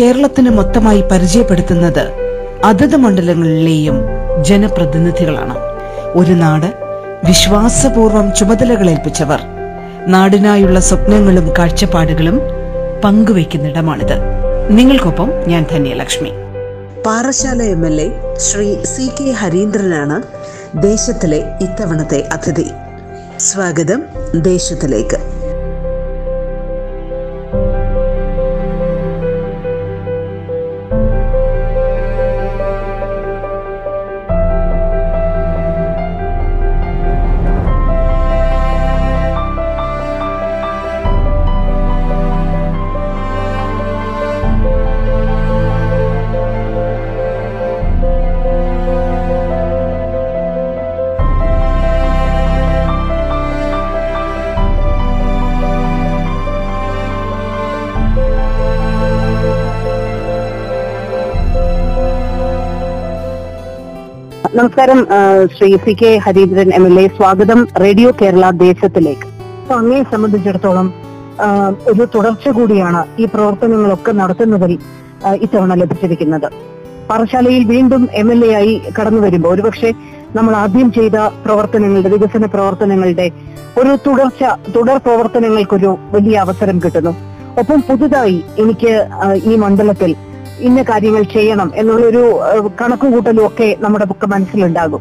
കേരളത്തിന് മൊത്തമായി പരിചയപ്പെടുത്തുന്നത് അതത് മണ്ഡലങ്ങളിലെയും ജനപ്രതിനിധികളാണ്. ഒരു നാട് വിശ്വാസപൂർവം ചുമതലകളേൽപ്പിച്ചവർ. നാടിനായുള്ള സ്വപ്നങ്ങളും കാഴ്ചപ്പാടുകളും പങ്കുവയ്ക്കുന്നിടമാണിത്. നിങ്ങൾക്കൊപ്പം ഞാൻ Dhanyalakshmi. Parassala M L A Sri C K ഹരീന്ദ്രനാണ് ദേശത്തിലെ ഇത്തവണത്തെ അതിഥി. സ്വാഗതം ദേശത്തിലേക്ക്. നമസ്കാരം Sri C K Harindran M L A. സ്വാഗതം റേഡിയോ കേരള ദേശത്തിലേക്ക്. അങ്ങയെ സംബന്ധിച്ചിടത്തോളം ഒരു തുടർച്ച കൂടിയാണ് ഈ പ്രവർത്തനങ്ങളൊക്കെ നടത്തുന്നതിൽ ഇത്തവണ ലഭിച്ചിരിക്കുന്നത്. പാറശാലയിൽ വീണ്ടും എം എൽ എ ആയി കടന്നു വരുമ്പോൾ ഒരുപക്ഷെ നമ്മൾ ആദ്യം ചെയ്ത പ്രവർത്തനങ്ങളുടെ വികസന പ്രവർത്തനങ്ങളുടെ ഒരു തുടർച്ച തുടർ പ്രവർത്തനങ്ങൾക്കൊരു വലിയ അവസരം കിട്ടുന്നു. ഒപ്പം പുതുതായി എനിക്ക് ഈ മണ്ഡലത്തിൽ ഇന്ന കാര്യങ്ങൾ ചെയ്യണം എന്നുള്ളൊരു കണക്കുകൂട്ടലും ഒക്കെ നമ്മുടെ ഒക്കെ മനസ്സിലുണ്ടാകും.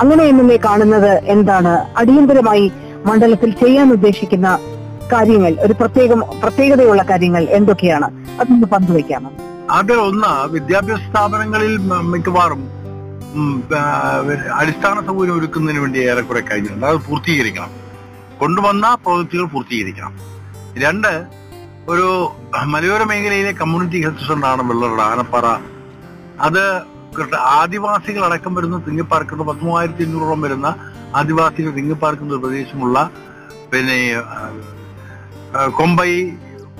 അങ്ങനെ എന്നെ കാണുന്നത് എന്താണ്? അടിയന്തരമായി മണ്ഡലത്തിൽ ചെയ്യാൻ ഉദ്ദേശിക്കുന്ന കാര്യങ്ങൾ ഒരു പ്രത്യേകം പ്രത്യേകതയുള്ള കാര്യങ്ങൾ എന്തൊക്കെയാണ്? അതൊന്ന് പങ്കുവയ്ക്കാമോ അത് ഒന്ന് വിദ്യാഭ്യാസ സ്ഥാപനങ്ങളിൽ മിക്കവാറും അടിസ്ഥാന സൗകര്യം ഒരുക്കുന്നതിന് വേണ്ടി ഏറെക്കുറെ കഴിഞ്ഞിട്ടുണ്ട്. അത് പൂർത്തീകരിക്കണം. കൊണ്ടുവന്ന പ്രോജക്റ്റുകൾ പൂർത്തീകരിക്കണം. രണ്ട് ഒരു മലയോര മേഖലയിലെ കമ്മ്യൂണിറ്റി ഹെൽത്ത് സെന്ററാണ് വെള്ളറുടെ ആനപ്പാറ. അത് ആദിവാസികൾ അടക്കം വരുന്ന തിങ്ങിപ്പാർക്കുന്ന പത്ത് മൂവായിരത്തി അഞ്ഞൂറോളം വരുന്ന ആദിവാസികൾ തിങ്ങിപ്പാർക്കുന്ന ഒരു പ്രദേശമുള്ള പിന്നെ കൊമ്പൈ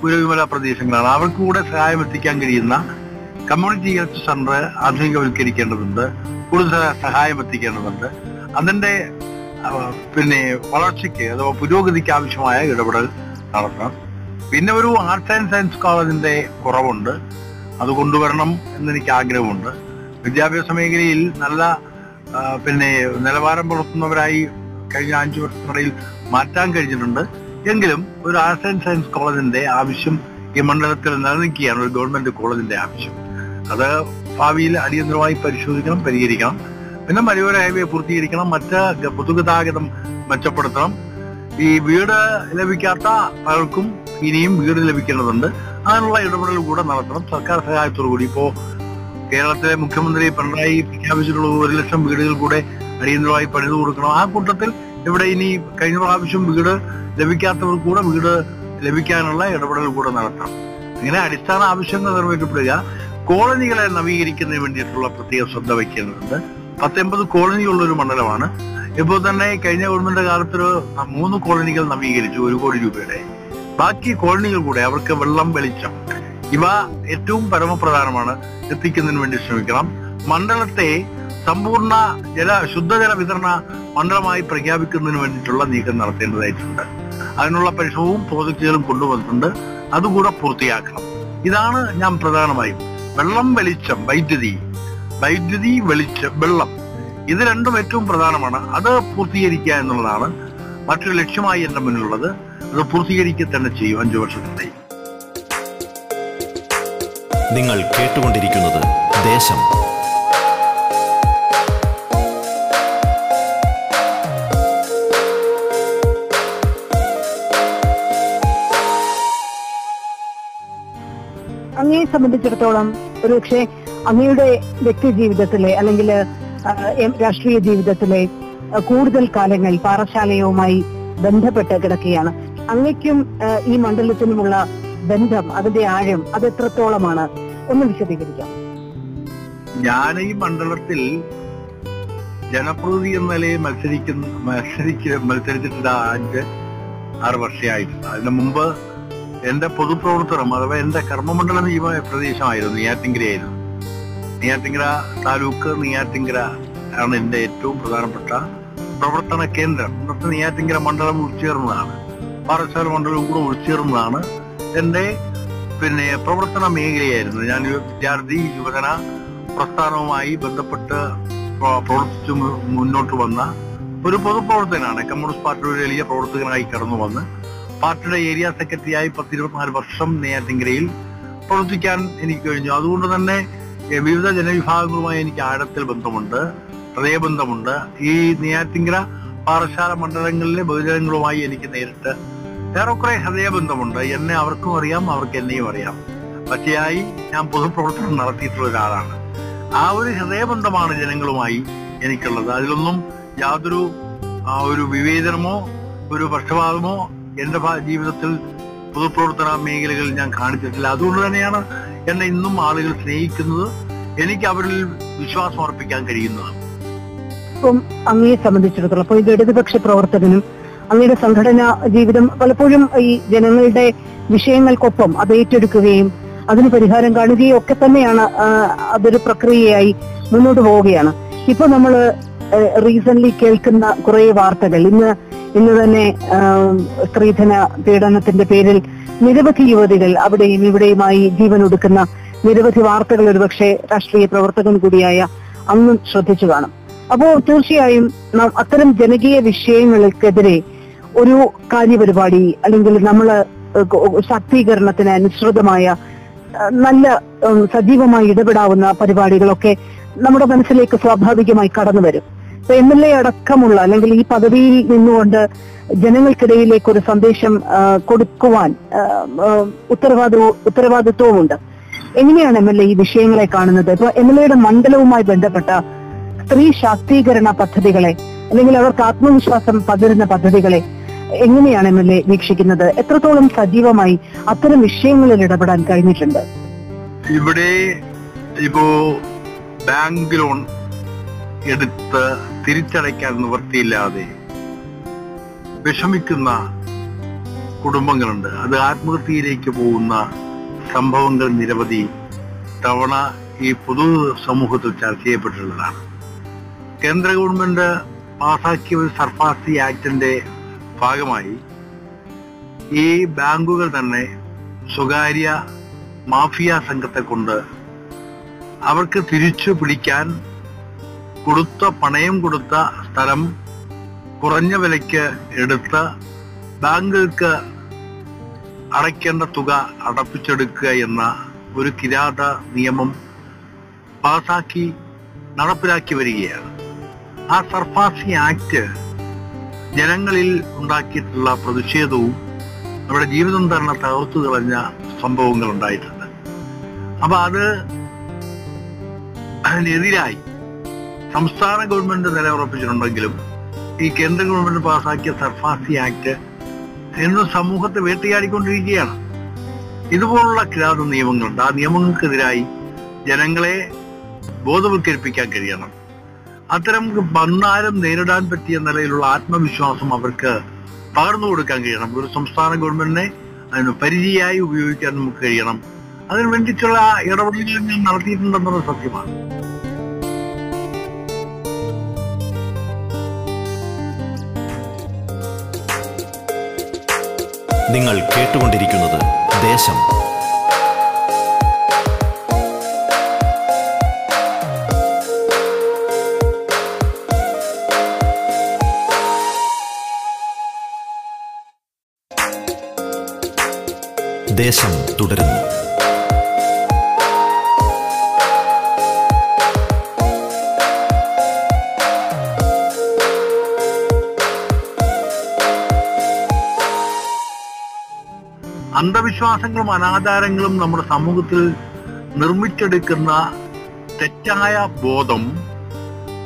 പുരവിമല പ്രദേശങ്ങളാണ്. അവർക്ക് കൂടെ സഹായം എത്തിക്കാൻ കഴിയുന്ന കമ്മ്യൂണിറ്റി ഹെൽത്ത് സെന്റർ ആധുനികവൽക്കരിക്കേണ്ടതുണ്ട്. കൂടുതൽ സഹായം എത്തിക്കേണ്ടതുണ്ട്. അതിന്റെ പിന്നെ വളർച്ചയ്ക്ക് അഥവാ പുരോഗതിക്ക് ആവശ്യമായ ഇടപെടൽ നടത്തണം. പിന്നെ ഒരു ആർട്സ് ആൻഡ് സയൻസ് കോളേജിന്റെ കുറവുണ്ട്. അത് കൊണ്ടുവരണം എന്നെനിക്ക് ആഗ്രഹമുണ്ട് വിദ്യാഭ്യാസ മേഖലയിൽ നല്ല പിന്നെ നിലവാരം പുലർത്തുന്നവരായി കഴിഞ്ഞ അഞ്ചു വർഷത്തിനിടയിൽ മാറ്റാൻ കഴിഞ്ഞിട്ടുണ്ട്. എങ്കിലും ഒരു ആർട്സ് ആൻഡ് സയൻസ് കോളേജിന്റെ ആവശ്യം ഈ മണ്ഡലത്തിൽ നിലനിൽക്കുകയാണ് ഒരു ഗവൺമെന്റ് കോളേജിന്റെ ആവശ്യം. അത് ഭാവിയിൽ അടിയന്തരമായി പരിശോധിക്കണം പരിഹരിക്കണം. പിന്നെ മലയോര ഹൈവേ പൂർത്തീകരിക്കണം മറ്റ് പൊതുഗതാഗതം മെച്ചപ്പെടുത്തണം. ഈ വീട് ലഭിക്കാത്ത പലർക്കും ഇനിയും വീട് ലഭിക്കേണ്ടതുണ്ട്. അതിനുള്ള ഇടപെടൽ കൂടെ നടത്തണം. സർക്കാർ സഹായത്തോടു കൂടി. ഇപ്പോ കേരളത്തിലെ മുഖ്യമന്ത്രി പിണറായി പ്രഖ്യാപിച്ചിട്ടുള്ള ഒരു ലക്ഷം വീടുകൾ കൂടെ അടിയന്തരമായി പണിതു കൊടുക്കണം. ആ കൂട്ടത്തിൽ ഇവിടെ ഇനി കഴിഞ്ഞ പ്രാവശ്യം വീട് ലഭിക്കാത്തവർ കൂടെ വീട് ലഭിക്കാനുള്ള ഇടപെടൽ കൂടെ നടത്തണം. ഇങ്ങനെ അടിസ്ഥാന ആവശ്യങ്ങൾ നിറവേറ്റപ്പെടുക കോളനികളെ നവീകരിക്കുന്നതിന് വേണ്ടിയിട്ടുള്ള പ്രത്യേക ശ്രദ്ധ വയ്ക്കേണ്ടതുണ്ട്. പത്തൊമ്പത് കോളനിയുള്ള ഒരു മണ്ഡലമാണ്. ഇപ്പോൾ തന്നെ കഴിഞ്ഞ ഗവൺമെന്റ് കാലത്തൊരു മൂന്ന് കോളനികൾ നവീകരിച്ചു. ഒരു കോടി രൂപയുടെ. ബാക്കി കോളനികൾ കൂടെ അവർക്ക് വെള്ളം വെളിച്ചം. ഇവ ഏറ്റവും പരമപ്രധാനമാണ്. എത്തിക്കുന്നതിന് വേണ്ടി ശ്രമിക്കണം. മണ്ഡലത്തെ സമ്പൂർണ ജല ശുദ്ധജല വിതരണ മണ്ഡലമായി പ്രഖ്യാപിക്കുന്നതിന് വേണ്ടിയിട്ടുള്ള നീക്കം നടത്തേണ്ടതായിട്ടുണ്ട്. അതിനുള്ള പരിശ്രമവും പ്രോജക്റ്റുകളും കൊണ്ടുവന്നിട്ടുണ്ട്. അതുകൂടെ പൂർത്തിയാക്കണം. ഇതാണ് ഞാൻ പ്രധാനമായും. വെള്ളം വെളിച്ചം വൈദ്യുതി. വൈദ്യുതി വെളിച്ചം വെള്ളം. ഇത് രണ്ടും ഏറ്റവും പ്രധാനമാണ്. അത് പൂർത്തീകരിക്കുക എന്നുള്ളതാണ്. മറ്റൊരു ലക്ഷ്യമായി എന്റെ മുന്നിലുള്ളത്. അത് പൂർത്തീകരിക്കുക തന്നെ ചെയ്യും. അഞ്ചു വർഷത്തെ നിങ്ങൾ കേട്ടുകൊണ്ടിരിക്കുന്നത് ദേശം. അങ്ങയെ സംബന്ധിച്ചിടത്തോളം ഒരു പക്ഷേ അങ്ങയുടെ വ്യക്തി ജീവിതത്തിലെ അല്ലെങ്കിൽ രാഷ്ട്രീയ ജീവിതത്തിലെ കൂടുതൽ കാലങ്ങൾ പാറശാലയവുമായി ബന്ധപ്പെട്ട് കിടക്കുകയാണ്. അങ്ങയ്ക്കും ഈ മണ്ഡലത്തിനുമുള്ള ബന്ധം അതിന്റെ ആഴം അത് എത്രത്തോളമാണ്? ഒന്ന് വിശദീകരിക്കാം. ഞാൻ ഈ മണ്ഡലത്തിൽ ജനപ്രതിനിധി എന്ന നിലയിൽ മത്സരിക്കുന്ന മത്സരിക്ക മത്സരിച്ചിട്ട് അഞ്ച് ആറ് വർഷമായിട്ടുണ്ട്. അതിന് മുമ്പ് എന്റെ പൊതുപ്രവർത്തനം അഥവാ എന്റെ കർമ്മമണ്ഡല നിയമ പ്രദേശമായിരുന്നു നെയ്യാറ്റിങ്കരയായിരുന്നു നെയ്യാറ്റിങ്കര താലൂക്ക് നെയ്യാറ്റിങ്കര ആണ് എന്റെ ഏറ്റവും പ്രധാനപ്പെട്ട പ്രവർത്തന കേന്ദ്രം. ഇന്നത്തെ നെയ്യാറ്റിങ്കര മണ്ഡലം ഉൾച്ചേർന്നതാണ്. പാറശാല മണ്ഡലം കൂടെ ഉൾച്ചേർന്നതാണ് എന്റെ പിന്നെ പ്രവർത്തന മേഖലയായിരുന്നു. ഞാൻ വിദ്യാർത്ഥി യുവജന പ്രസ്ഥാനവുമായി ബന്ധപ്പെട്ട് പ്ര- പ്രവർത്തിച്ചു മുന്നോട്ട് വന്ന ഒരു പൊതുപ്രവർത്തകനാണ്. കമ്മ്യൂണിസ്റ്റ് പാർട്ടിയുടെ ഒരു എളിയ പ്രവർത്തകനായി കടന്നു വന്ന് പാർട്ടിയുടെ ഏരിയ സെക്രട്ടറിയായി പത്ത് ഇരുപത്തിനാല് വർഷം നെയ്യാറ്റിങ്കരയിൽ പ്രവർത്തിക്കാൻ എനിക്ക് കഴിഞ്ഞു. അതുകൊണ്ട് തന്നെ വിവിധ ജനവിഭാഗങ്ങളുമായി എനിക്ക് ആഴത്തിൽ ബന്ധമുണ്ട് ഹൃദയബന്ധമുണ്ട്. ഈ നെയ്യാറ്റിങ്കര പാറശാല മണ്ഡലങ്ങളിലെ ബഹുജനങ്ങളുമായി എനിക്ക് നേരിട്ട് ഏറെക്കുറെ ഹൃദയബന്ധമുണ്ട്. എന്നെ അവർക്കും അറിയാം അവർക്ക് എന്നെയും അറിയാം. പച്ചയായി ഞാൻ പൊതുപ്രവർത്തനം നടത്തിയിട്ടുള്ള ഒരാളാണ്. ആ ഒരു ഹൃദയബന്ധമാണ് ജനങ്ങളുമായി എനിക്കുള്ളത്. അതിലൊന്നും യാതൊരു ആ, ഒരു വിവേചനമോ ഒരു പക്ഷപാതമോ എന്റെ ജീവിതത്തിൽ പൊതുപ്രവർത്തന മേഖലകളിൽ ഞാൻ കാണിച്ചിട്ടില്ല. അതുകൊണ്ട് തന്നെയാണ് എന്നെ ഇന്നും ആളുകൾ സ്നേഹിക്കുന്നത്. എനിക്ക് അവരിൽ വിശ്വാസം അർപ്പിക്കാൻ കഴിയുന്നത്. ഇപ്പം അങ്ങയെ സംബന്ധിച്ചിടത്തോളം അപ്പൊ ഇത് ഇടതുപക്ഷ പ്രവർത്തകനും അങ്ങയുടെ സംഘടനാ ജീവിതം പലപ്പോഴും ഈ ജനങ്ങളുടെ വിഷയങ്ങൾക്കൊപ്പം അത് ഏറ്റെടുക്കുകയും അതിന് പരിഹാരം കാണുകയും ഒക്കെ തന്നെയാണ് അതൊരു പ്രക്രിയയായി മുന്നോട്ട് പോവുകയാണ്. ഇപ്പൊ നമ്മൾ റീസെന്റ് കേൾക്കുന്ന കുറെ വാർത്തകൾ. ഇന്ന് ഇന്ന് തന്നെ സ്ത്രീധന പീഡനത്തിന്റെ പേരിൽ നിരവധി യുവതികൾ അവിടെയും ഇവിടെയുമായി ജീവൻ ഒടുക്കുന്ന നിരവധി വാർത്തകൾ ഒരുപക്ഷെ രാഷ്ട്രീയ പ്രവർത്തകൻ കൂടിയായ അന്നും ശ്രദ്ധിച്ചു കാണും. അപ്പോ തീർച്ചയായും അത്തരം ജനകീയ വിഷയങ്ങൾക്കെതിരെ ഒരു കാര്യപരിപാടി അല്ലെങ്കിൽ നമ്മൾ ശാക്തീകരണത്തിന് അനുസൃതമായ നല്ല സജീവമായി ഇടപെടാവുന്ന പരിപാടികളൊക്കെ നമ്മുടെ മനസ്സിലേക്ക് സ്വാഭാവികമായി കടന്നു വരും. ഇപ്പൊ എം എൽ എ അടക്കമുള്ള അല്ലെങ്കിൽ ഈ പദവിയിൽ നിന്നുകൊണ്ട് ജനങ്ങൾക്കിടയിലേക്ക് ഒരു സന്ദേശം കൊടുക്കുവാൻ ഉത്തരവാദിത്വ ഉണ്ട് എങ്ങനെയാണ് എം എൽ എ ഈ വിഷയങ്ങളെ കാണുന്നത്? ഇപ്പൊ എം എൽ എയുടെ മണ്ഡലവുമായി ബന്ധപ്പെട്ട സ്ത്രീ ശാക്തീകരണ പദ്ധതികളെ അല്ലെങ്കിൽ അവർക്ക് ആത്മവിശ്വാസം പകരുന്ന പദ്ധതികളെ എങ്ങനെയാണ് എം എൽ എ വീക്ഷിക്കുന്നത്? എത്രത്തോളം സജീവമായി അത്തരം വിഷയങ്ങളിൽ ഇടപെടാൻ കഴിഞ്ഞിട്ടുണ്ട്? ഇവിടെ ഇപ്പോ ബാങ്ക് ലോൺ എടുത്ത് തിരിച്ചടയ്ക്കാൻ നിവൃത്തിയില്ലാതെ വിഷമിക്കുന്ന കുടുംബങ്ങളുണ്ട്. അത് ആത്മഹത്യയിലേക്ക് പോകുന്ന സംഭവങ്ങൾ നിരവധി തവണ ഈ പൊതു സമൂഹത്തിൽ ചർച്ച ചെയ്യപ്പെട്ടിട്ടുള്ളതാണ്. കേന്ദ്ര ഗവൺമെന്റ് പാസാക്കിയ ഒരു സർഫാസി ആക്ടിന്റെ ഭാഗമായി ഈ ബാങ്കുകൾ തന്നെ സ്വകാര്യ മാഫിയ സംഘത്തെ കൊണ്ട് അവർക്ക് തിരിച്ചു പിടിക്കാൻ കൊടുത്ത പണയം കൊടുത്ത സ്ഥലം കുറഞ്ഞ വിലയ്ക്ക് എടുത്ത് ബാങ്കുകൾക്ക് അടയ്ക്കേണ്ട തുക അടപ്പിച്ചെടുക്കുക എന്ന ഒരു കിരാത നിയമം പാസാക്കി നടപ്പിലാക്കി വരികയാണ്. ആ സർഫാസി ആക്ട് ജനങ്ങളിൽ ഉണ്ടാക്കിയിട്ടുള്ള പ്രതിഷേധവും നമ്മുടെ ജീവിതം തന്നെ തകർത്തു കളഞ്ഞ സംഭവങ്ങൾ ഉണ്ടായിട്ടുണ്ട്. അപ്പൊ അത് അതിനെതിരായി സംസ്ഥാന ഗവൺമെന്റ് നിലയുറപ്പിച്ചിട്ടുണ്ടെങ്കിലും ഈ കേന്ദ്ര ഗവൺമെന്റ് പാസാക്കിയ സർഫാസി ആക്ട് എന്നും സമൂഹത്തെ വേട്ടയാടിക്കൊണ്ടിരിക്കുകയാണ്. ഇതുപോലുള്ള കിരാത നിയമങ്ങളുണ്ട്. ആ നിയമങ്ങൾക്കെതിരായി ജനങ്ങളെ ബോധവൽക്കരിപ്പിക്കാൻ കഴിയണം. അത്തരം വന്നാലും നേരിടാൻ പറ്റിയ നിലയിലുള്ള ആത്മവിശ്വാസം അവർക്ക് പകർന്നു കൊടുക്കാൻ കഴിയണം. ഒരു സംസ്ഥാന ഗവൺമെന്റിനെ അതിന് പരിചയമായി ഉപയോഗിക്കാൻ നമുക്ക് കഴിയണം. അതിനു വേണ്ടിയിട്ടുള്ള ഇടപെടലുകൾ ഞാൻ നടത്തിയിട്ടുണ്ടെന്നത് സത്യമാണ്. നിങ്ങൾ കേട്ടുകൊണ്ടിരിക്കുന്നത് ദേശം. ദേശം തുടരുന്നു. അന്ധവിശ്വാസങ്ങളും അനാചാരങ്ങളും നമ്മുടെ സമൂഹത്തിൽ നിർമ്മിച്ചെടുക്കുന്ന തെറ്റായ ബോധം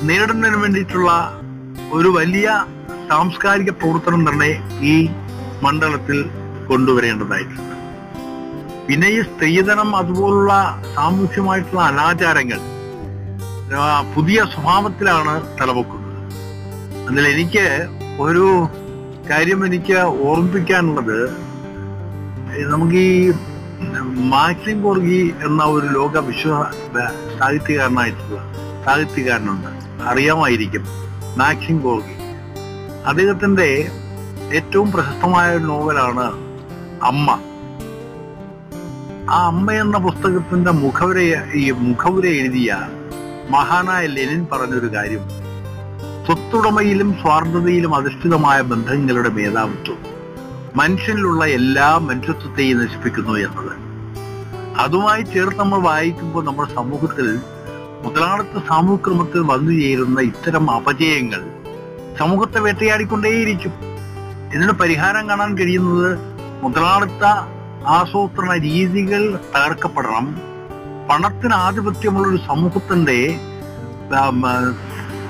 നേരിടുന്നതിന് വേണ്ടിയിട്ടുള്ള ഒരു വലിയ സാംസ്കാരിക പ്രവർത്തനം തന്നെ ഈ മണ്ഡലത്തിൽ കൊണ്ടുവരേണ്ടതായിട്ടുണ്ട്. പിന്നെ ഈ സ്ത്രീധനം അതുപോലുള്ള സാമൂഹ്യമായിട്ടുള്ള അനാചാരങ്ങൾ പുതിയ സ്വഭാവത്തിലാണ് തലവെക്കുന്നത്. അതിൽ എനിക്ക് ഒരു കാര്യം എനിക്ക് ഓർമ്മിപ്പിക്കാനുള്ളത് നമുക്ക് ഈ മാക്സിം ഗോർഗി എന്ന ഒരു ലോക വിശ്വ സാഹിത്യകാരനായിട്ടുള്ള സാഹിത്യകാരനുണ്ട്. അറിയാമായിരിക്കും മാക്സിം ഗോർഗി അദ്ദേഹത്തിന്റെ ഏറ്റവും പ്രശസ്തമായ നോവലാണ് അമ്മ. ആ അമ്മ എന്ന പുസ്തകത്തിന്റെ മുഖവുര മുഖവുര എഴുതിയ മഹാനായ ലെനിൻ പറഞ്ഞൊരു കാര്യം. സ്വത്തുടമയിലും സ്വാർത്ഥതയിലും അധിഷ്ഠിതമായ ബന്ധങ്ങളുടെ മേധാവിത്വം മനുഷ്യനിലുള്ള എല്ലാ മനുഷ്യത്വത്തെയും നശിപ്പിക്കുന്നു എന്നത്. അതുമായി ചേർത്ത് നമ്മൾ വായിക്കുമ്പോൾ നമ്മുടെ സമൂഹത്തിൽ മുതലാളിത്ത സാമൂഹ്യക്രമത്തിൽ വന്നു ചേരുന്ന ഇത്തരം അപജയങ്ങൾ സമൂഹത്തെ വേട്ടയാടിക്കൊണ്ടേയിരിക്കും. ഇതിന് പരിഹാരം കാണാൻ കഴിയുന്നത് മുതലാളിത്ത ആസൂത്രണ രീതികൾ തകർക്കപ്പെടണം. പണത്തിന് ആധിപത്യമുള്ള ഒരു സമൂഹത്തിന്റെ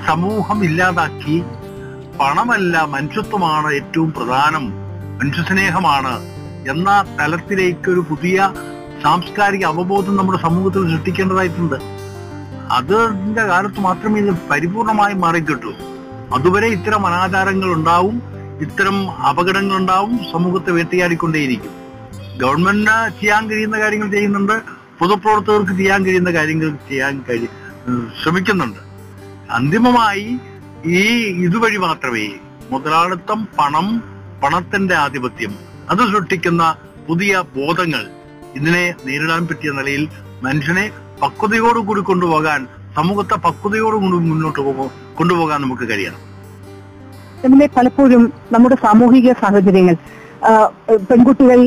സമൂഹം ഇല്ലാതാക്കി പണമല്ല മനുഷ്യത്വമാണ് ഏറ്റവും പ്രധാനം മനുഷ്യസ്നേഹമാണ് എന്ന തലത്തിലേക്ക് ഒരു പുതിയ സാംസ്കാരിക അവബോധം നമ്മുടെ സമൂഹത്തിൽ സൃഷ്ടിക്കേണ്ടതായിട്ടുണ്ട്. അതിന്റെ കാലത്ത് മാത്രമേ ഇത് പരിപൂർണമായി മാറിക്കിട്ടൂ. അതുവരെ ഇത്തരം അനാചാരങ്ങൾ ഉണ്ടാവും ഇത്തരം അപകടങ്ങൾ ഉണ്ടാവും സമൂഹത്തെ വേട്ടയാടിക്കൊണ്ടേയിരിക്കും. ഗവൺമെന്റിന് ചെയ്യാൻ കഴിയുന്ന കാര്യങ്ങൾ ചെയ്യുന്നുണ്ട് പൊതുപ്രവർത്തകർക്ക് ചെയ്യാൻ കഴിയുന്ന കാര്യങ്ങൾ ചെയ്യാൻ കഴി ശ്രമിക്കുന്നുണ്ട്. അന്തിമമായി ഈ ഇതുവഴി മാത്രമേ മുതലാളിത്തം പണം പണത്തിന്റെ ആധിപത്യം അത് സൃഷ്ടിക്കുന്ന പുതിയ ബോധങ്ങൾ ഇതിനെ നേരിടാൻ പറ്റിയ നിലയിൽ മനുഷ്യനെ പക്വതയോടുകൂടി കൊണ്ടുപോകാൻ സമൂഹത്തെ പക്വതയോടുകൂടി മുന്നോട്ട് പോകും കൊണ്ടുപോകാൻ നമുക്ക് കഴിയണം. പലപ്പോഴും നമ്മുടെ സാമൂഹിക സാഹചര്യങ്ങൾ പെൺകുട്ടികൾ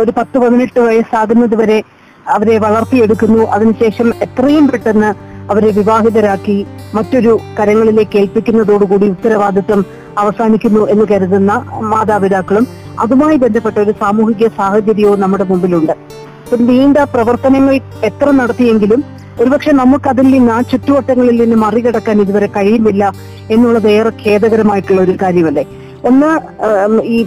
ഒരു പത്ത് പതിനെട്ട് വയസ്സാകുന്നത് വരെ അവരെ വളർത്തിയെടുക്കുന്നു. അതിനുശേഷം എത്രയും പെട്ടെന്ന് അവരെ വിവാഹിതരാക്കി മറ്റൊരു കരങ്ങളിലേക്ക് ഏൽപ്പിക്കുന്നതോടുകൂടി ഉത്തരവാദിത്വം അവസാനിക്കുന്നു എന്ന് കരുതുന്ന മാതാപിതാക്കളും അതുമായി ബന്ധപ്പെട്ട ഒരു സാമൂഹിക സാഹചര്യവും നമ്മുടെ മുമ്പിലുണ്ട്. നീണ്ട പ്രവർത്തനങ്ങൾ എത്ര നടത്തിയെങ്കിലും ഒരുപക്ഷെ നമുക്കതിൽ നിന്ന് ആ ചുറ്റുവട്ടങ്ങളിൽ നിന്ന് മറികടക്കാൻ ഇതുവരെ കഴിയുന്നില്ല എന്നുള്ളത് ഏറെ ഖേദകരമായിട്ടുള്ള ഒരു കാര്യമല്ലേ? ഒന്ന് ഈ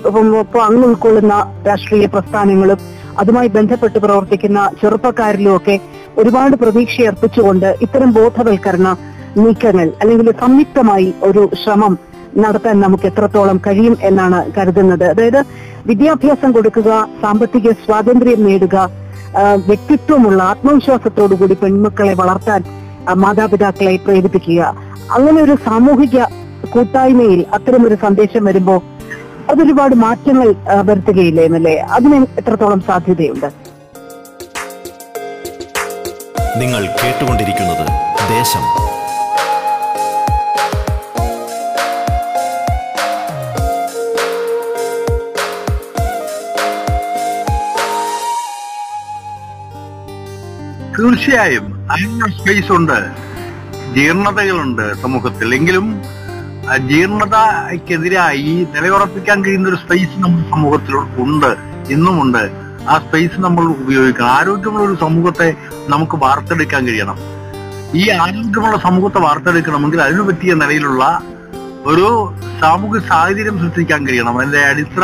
അങ്ങ് ഉൾക്കൊള്ളുന്ന രാഷ്ട്രീയ പ്രസ്ഥാനങ്ങളും അതുമായി ബന്ധപ്പെട്ട് പ്രവർത്തിക്കുന്ന ചെറുപ്പക്കാരിലും ഒക്കെ ഒരുപാട് പ്രതീക്ഷ അർപ്പിച്ചുകൊണ്ട് ഇത്തരം ബോധവൽക്കരണ നീക്കങ്ങൾ അല്ലെങ്കിൽ സംയുക്തമായി ഒരു ശ്രമം നടത്താൻ നമുക്ക് എത്രത്തോളം കഴിയും എന്നാണ് കരുതുന്നത്. അതായത് വിദ്യാഭ്യാസം കൊടുക്കുക സാമ്പത്തിക സ്വാതന്ത്ര്യം നേടുക വ്യക്തിത്വമുള്ള ആത്മവിശ്വാസത്തോടുകൂടി പെൺമക്കളെ വളർത്താൻ മാതാപിതാക്കളെ പ്രേരിപ്പിക്കുക അങ്ങനെ ഒരു സാമൂഹിക കൂട്ടായ്മയിൽ അത്തരമൊരു സന്ദേശം വരുമ്പോ അതൊരുപാട് മാറ്റങ്ങൾ വരുത്തുകയില്ലേ എന്നല്ലേ അതിന് എത്രത്തോളം സാധ്യതയുണ്ട്? നിങ്ങൾ കേട്ടുകൊണ്ടിരിക്കുന്നത് ദേശം. തീർച്ചയായും അതിനുള്ള സ്പേസ് ഉണ്ട്. ജീർണതകളുണ്ട് സമൂഹത്തിൽ. എങ്കിലും ആ ജീർണതയ്ക്കെതിരായി നിലയുറപ്പിക്കാൻ കഴിയുന്ന ഒരു സ്പേസ് നമ്മുടെ സമൂഹത്തിൽ ഉണ്ട് ഇന്നുമുണ്ട്. ആ സ്പേസ് നമ്മൾ ഉപയോഗിക്കണം ആരോഗ്യമുള്ള ഒരു സമൂഹത്തെ നമുക്ക് വാർത്തെടുക്കാൻ കഴിയണം. ഈ ആരോഗ്യമുള്ള സമൂഹത്തെ വാർത്തെടുക്കണമെങ്കിൽ അതിനു പറ്റിയ നിലയിലുള്ള ഒരു സാമൂഹിക സാഹചര്യം സൃഷ്ടിക്കാൻ കഴിയണം. അതിന്റെ അടിത്തറ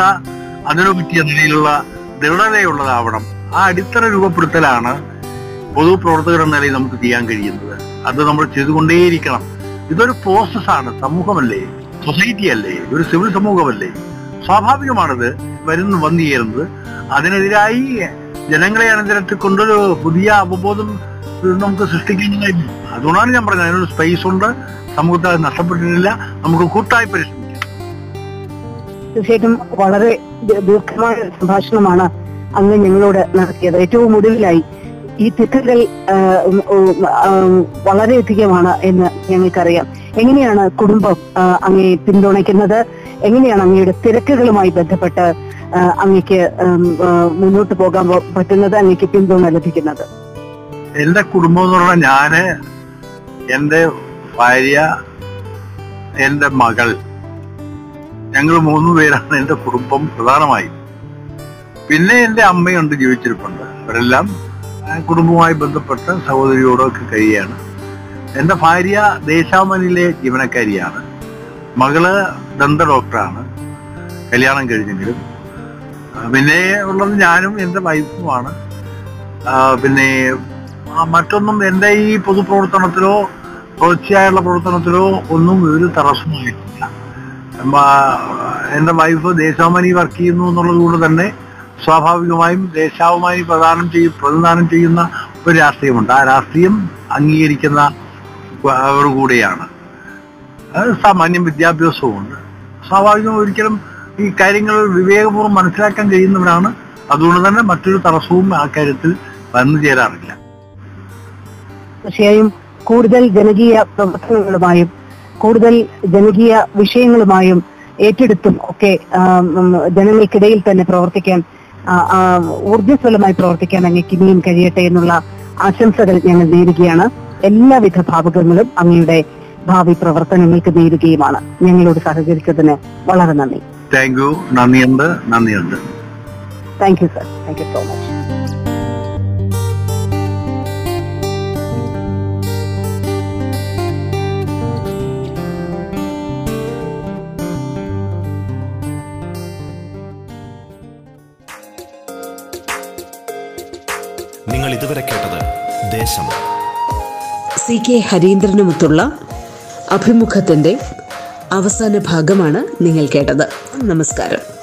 അതിനു പറ്റിയ നിലയിലുള്ള ദൃഢതയുള്ളതാവണം. ആ അടിത്തറ രൂപപ്പെടുത്തലാണ് പൊതുപ്രവർത്തകർ എന്ന നിലയിൽ നമുക്ക് ചെയ്യാൻ കഴിയുന്നത്. അത് നമ്മൾ ചെയ്തുകൊണ്ടേയിരിക്കണം. ഇതൊരു പ്രോസസ്സാണ് സമൂഹമല്ലേ? സൊസൈറ്റി അല്ലേ? ഒരു സിവിൽ സമൂഹമല്ലേ? സ്വാഭാവികമാണത് വരുന്നു വന്നു ചേരുന്നത് അതിനെതിരായി ജനങ്ങളെ അണിനിരത്തിക്കൊണ്ടൊരു പുതിയ അവബോധം നമുക്ക് സൃഷ്ടിക്കുന്നതായിരുന്നു അതുകൊണ്ടാണ് ഞാൻ പറഞ്ഞത് അതിനൊരു സ്പേസ് ഉണ്ട് സമൂഹത്തെ നഷ്ടപ്പെട്ടിട്ടില്ല നമുക്ക് കൂട്ടായി പരിശ്രമിക്കാം. തീർച്ചയായിട്ടും വളരെ ദീർഘമായ സംഭാഷണമാണ് അങ്ങ് ഞങ്ങളോട് നടത്തിയത്. ഏറ്റവും ഒടുവിലായി ഈ തെറ്റുകൾ വളരെയധികമാണ് എന്ന് ഞങ്ങൾക്കറിയാം. എങ്ങനെയാണ് കുടുംബം അങ്ങയെ പിന്തുണയ്ക്കുന്നത്? എങ്ങനെയാണ് അങ്ങയുടെ തിരക്കുകളുമായി ബന്ധപ്പെട്ട് ആ, മുന്നോട്ട് പോകാൻ പറ്റുന്നത് അങ്ങക്ക് പിന്തുണ ലഭിക്കുന്നത്? എന്റെ കുടുംബം എന്ന് പറഞ്ഞാൽ ഞാൻ എന്റെ ഭാര്യ എന്റെ മകൾ ഞങ്ങൾ മൂന്ന് പേരാണ് എന്റെ കുടുംബം പ്രധാനമായും. പിന്നെ എന്റെ അമ്മയുണ്ട് ജീവിച്ചിരിപ്പുണ്ട്. അവരെല്ലാം കുടുംബവുമായി ബന്ധപ്പെട്ട് സഹോദരിയോടൊക്കെ കഴിയാണ്. എന്റെ ഭാര്യ ദേശാമനിലെ ജീവനക്കാരിയാണ്. മകൾ ദന്ത ഡോക്ടറാണ്. കല്യാണം കഴിഞ്ഞെങ്കിലും. പിന്നെ ഉള്ളത് ഞാനും എന്റെ വൈഫുമാണ്. പിന്നെ മറ്റൊന്നും എന്റെ ഈ പൊതുപ്രവർത്തനത്തിലോ തുടർച്ചയായുള്ള പ്രവർത്തനത്തിലോ ഒന്നും ഒരു തടസ്സമായിട്ടില്ല എന്റെ വൈഫ് ദേശാമനി വർക്ക് ചെയ്യുന്നു എന്നുള്ളത് കൊണ്ട് തന്നെ സ്വാഭാവികമായും ദേശാഭിമാനി പ്രദാനം ചെയ്യും പ്രതിദാനം ചെയ്യുന്ന ഒരു രാഷ്ട്രീയമുണ്ട്. ആ രാഷ്ട്രീയം അംഗീകരിക്കുന്ന കൂടെയാണ്. സാമാന്യം വിദ്യാഭ്യാസവുമുണ്ട്. സ്വാഭാവികം ഒരിക്കലും ഈ കാര്യങ്ങൾ വിവേകപൂർവം മനസ്സിലാക്കാൻ കഴിയുന്നവരാണ്. അതുകൊണ്ട് തന്നെ മറ്റൊരു തടസ്സവും ആ കാര്യത്തിൽ വന്നു ചേരാറില്ല. തീർച്ചയായും കൂടുതൽ ജനകീയ പ്രവർത്തനങ്ങളുമായും കൂടുതൽ ജനകീയ വിഷയങ്ങളുമായും ഏറ്റെടുത്തും ഒക്കെ ജനങ്ങൾക്കിടയിൽ തന്നെ പ്രവർത്തിക്കാൻ ഊർജസ്വലമായി പ്രവർത്തിക്കാൻ അങ്ങേക്ക് ഇനിയും കഴിയട്ടെ എന്നുള്ള ആശംസകൾ ഞങ്ങൾ നേരുകയാണ്. എല്ലാവിധ ഭാവുകങ്ങളും അങ്ങയുടെ ഭാവി പ്രവർത്തനങ്ങൾക്ക് നേരുകയുമാണ്. ഞങ്ങളോട് സഹകരിച്ചതിന് വളരെ നന്ദി. താങ്ക് യു നന്ദിയുണ്ട് നന്ദിയുണ്ട്. Thank you sir thank you so much ഇതുവരെ കേട്ടത് ദേശം. സി കെ ഹരീന്ദ്രനുമൊത്തുള്ള അഭിമുഖത്തിന്റെ അവസാന ഭാഗമാണ് നിങ്ങൾ കേട്ടത്. നമസ്കാരം.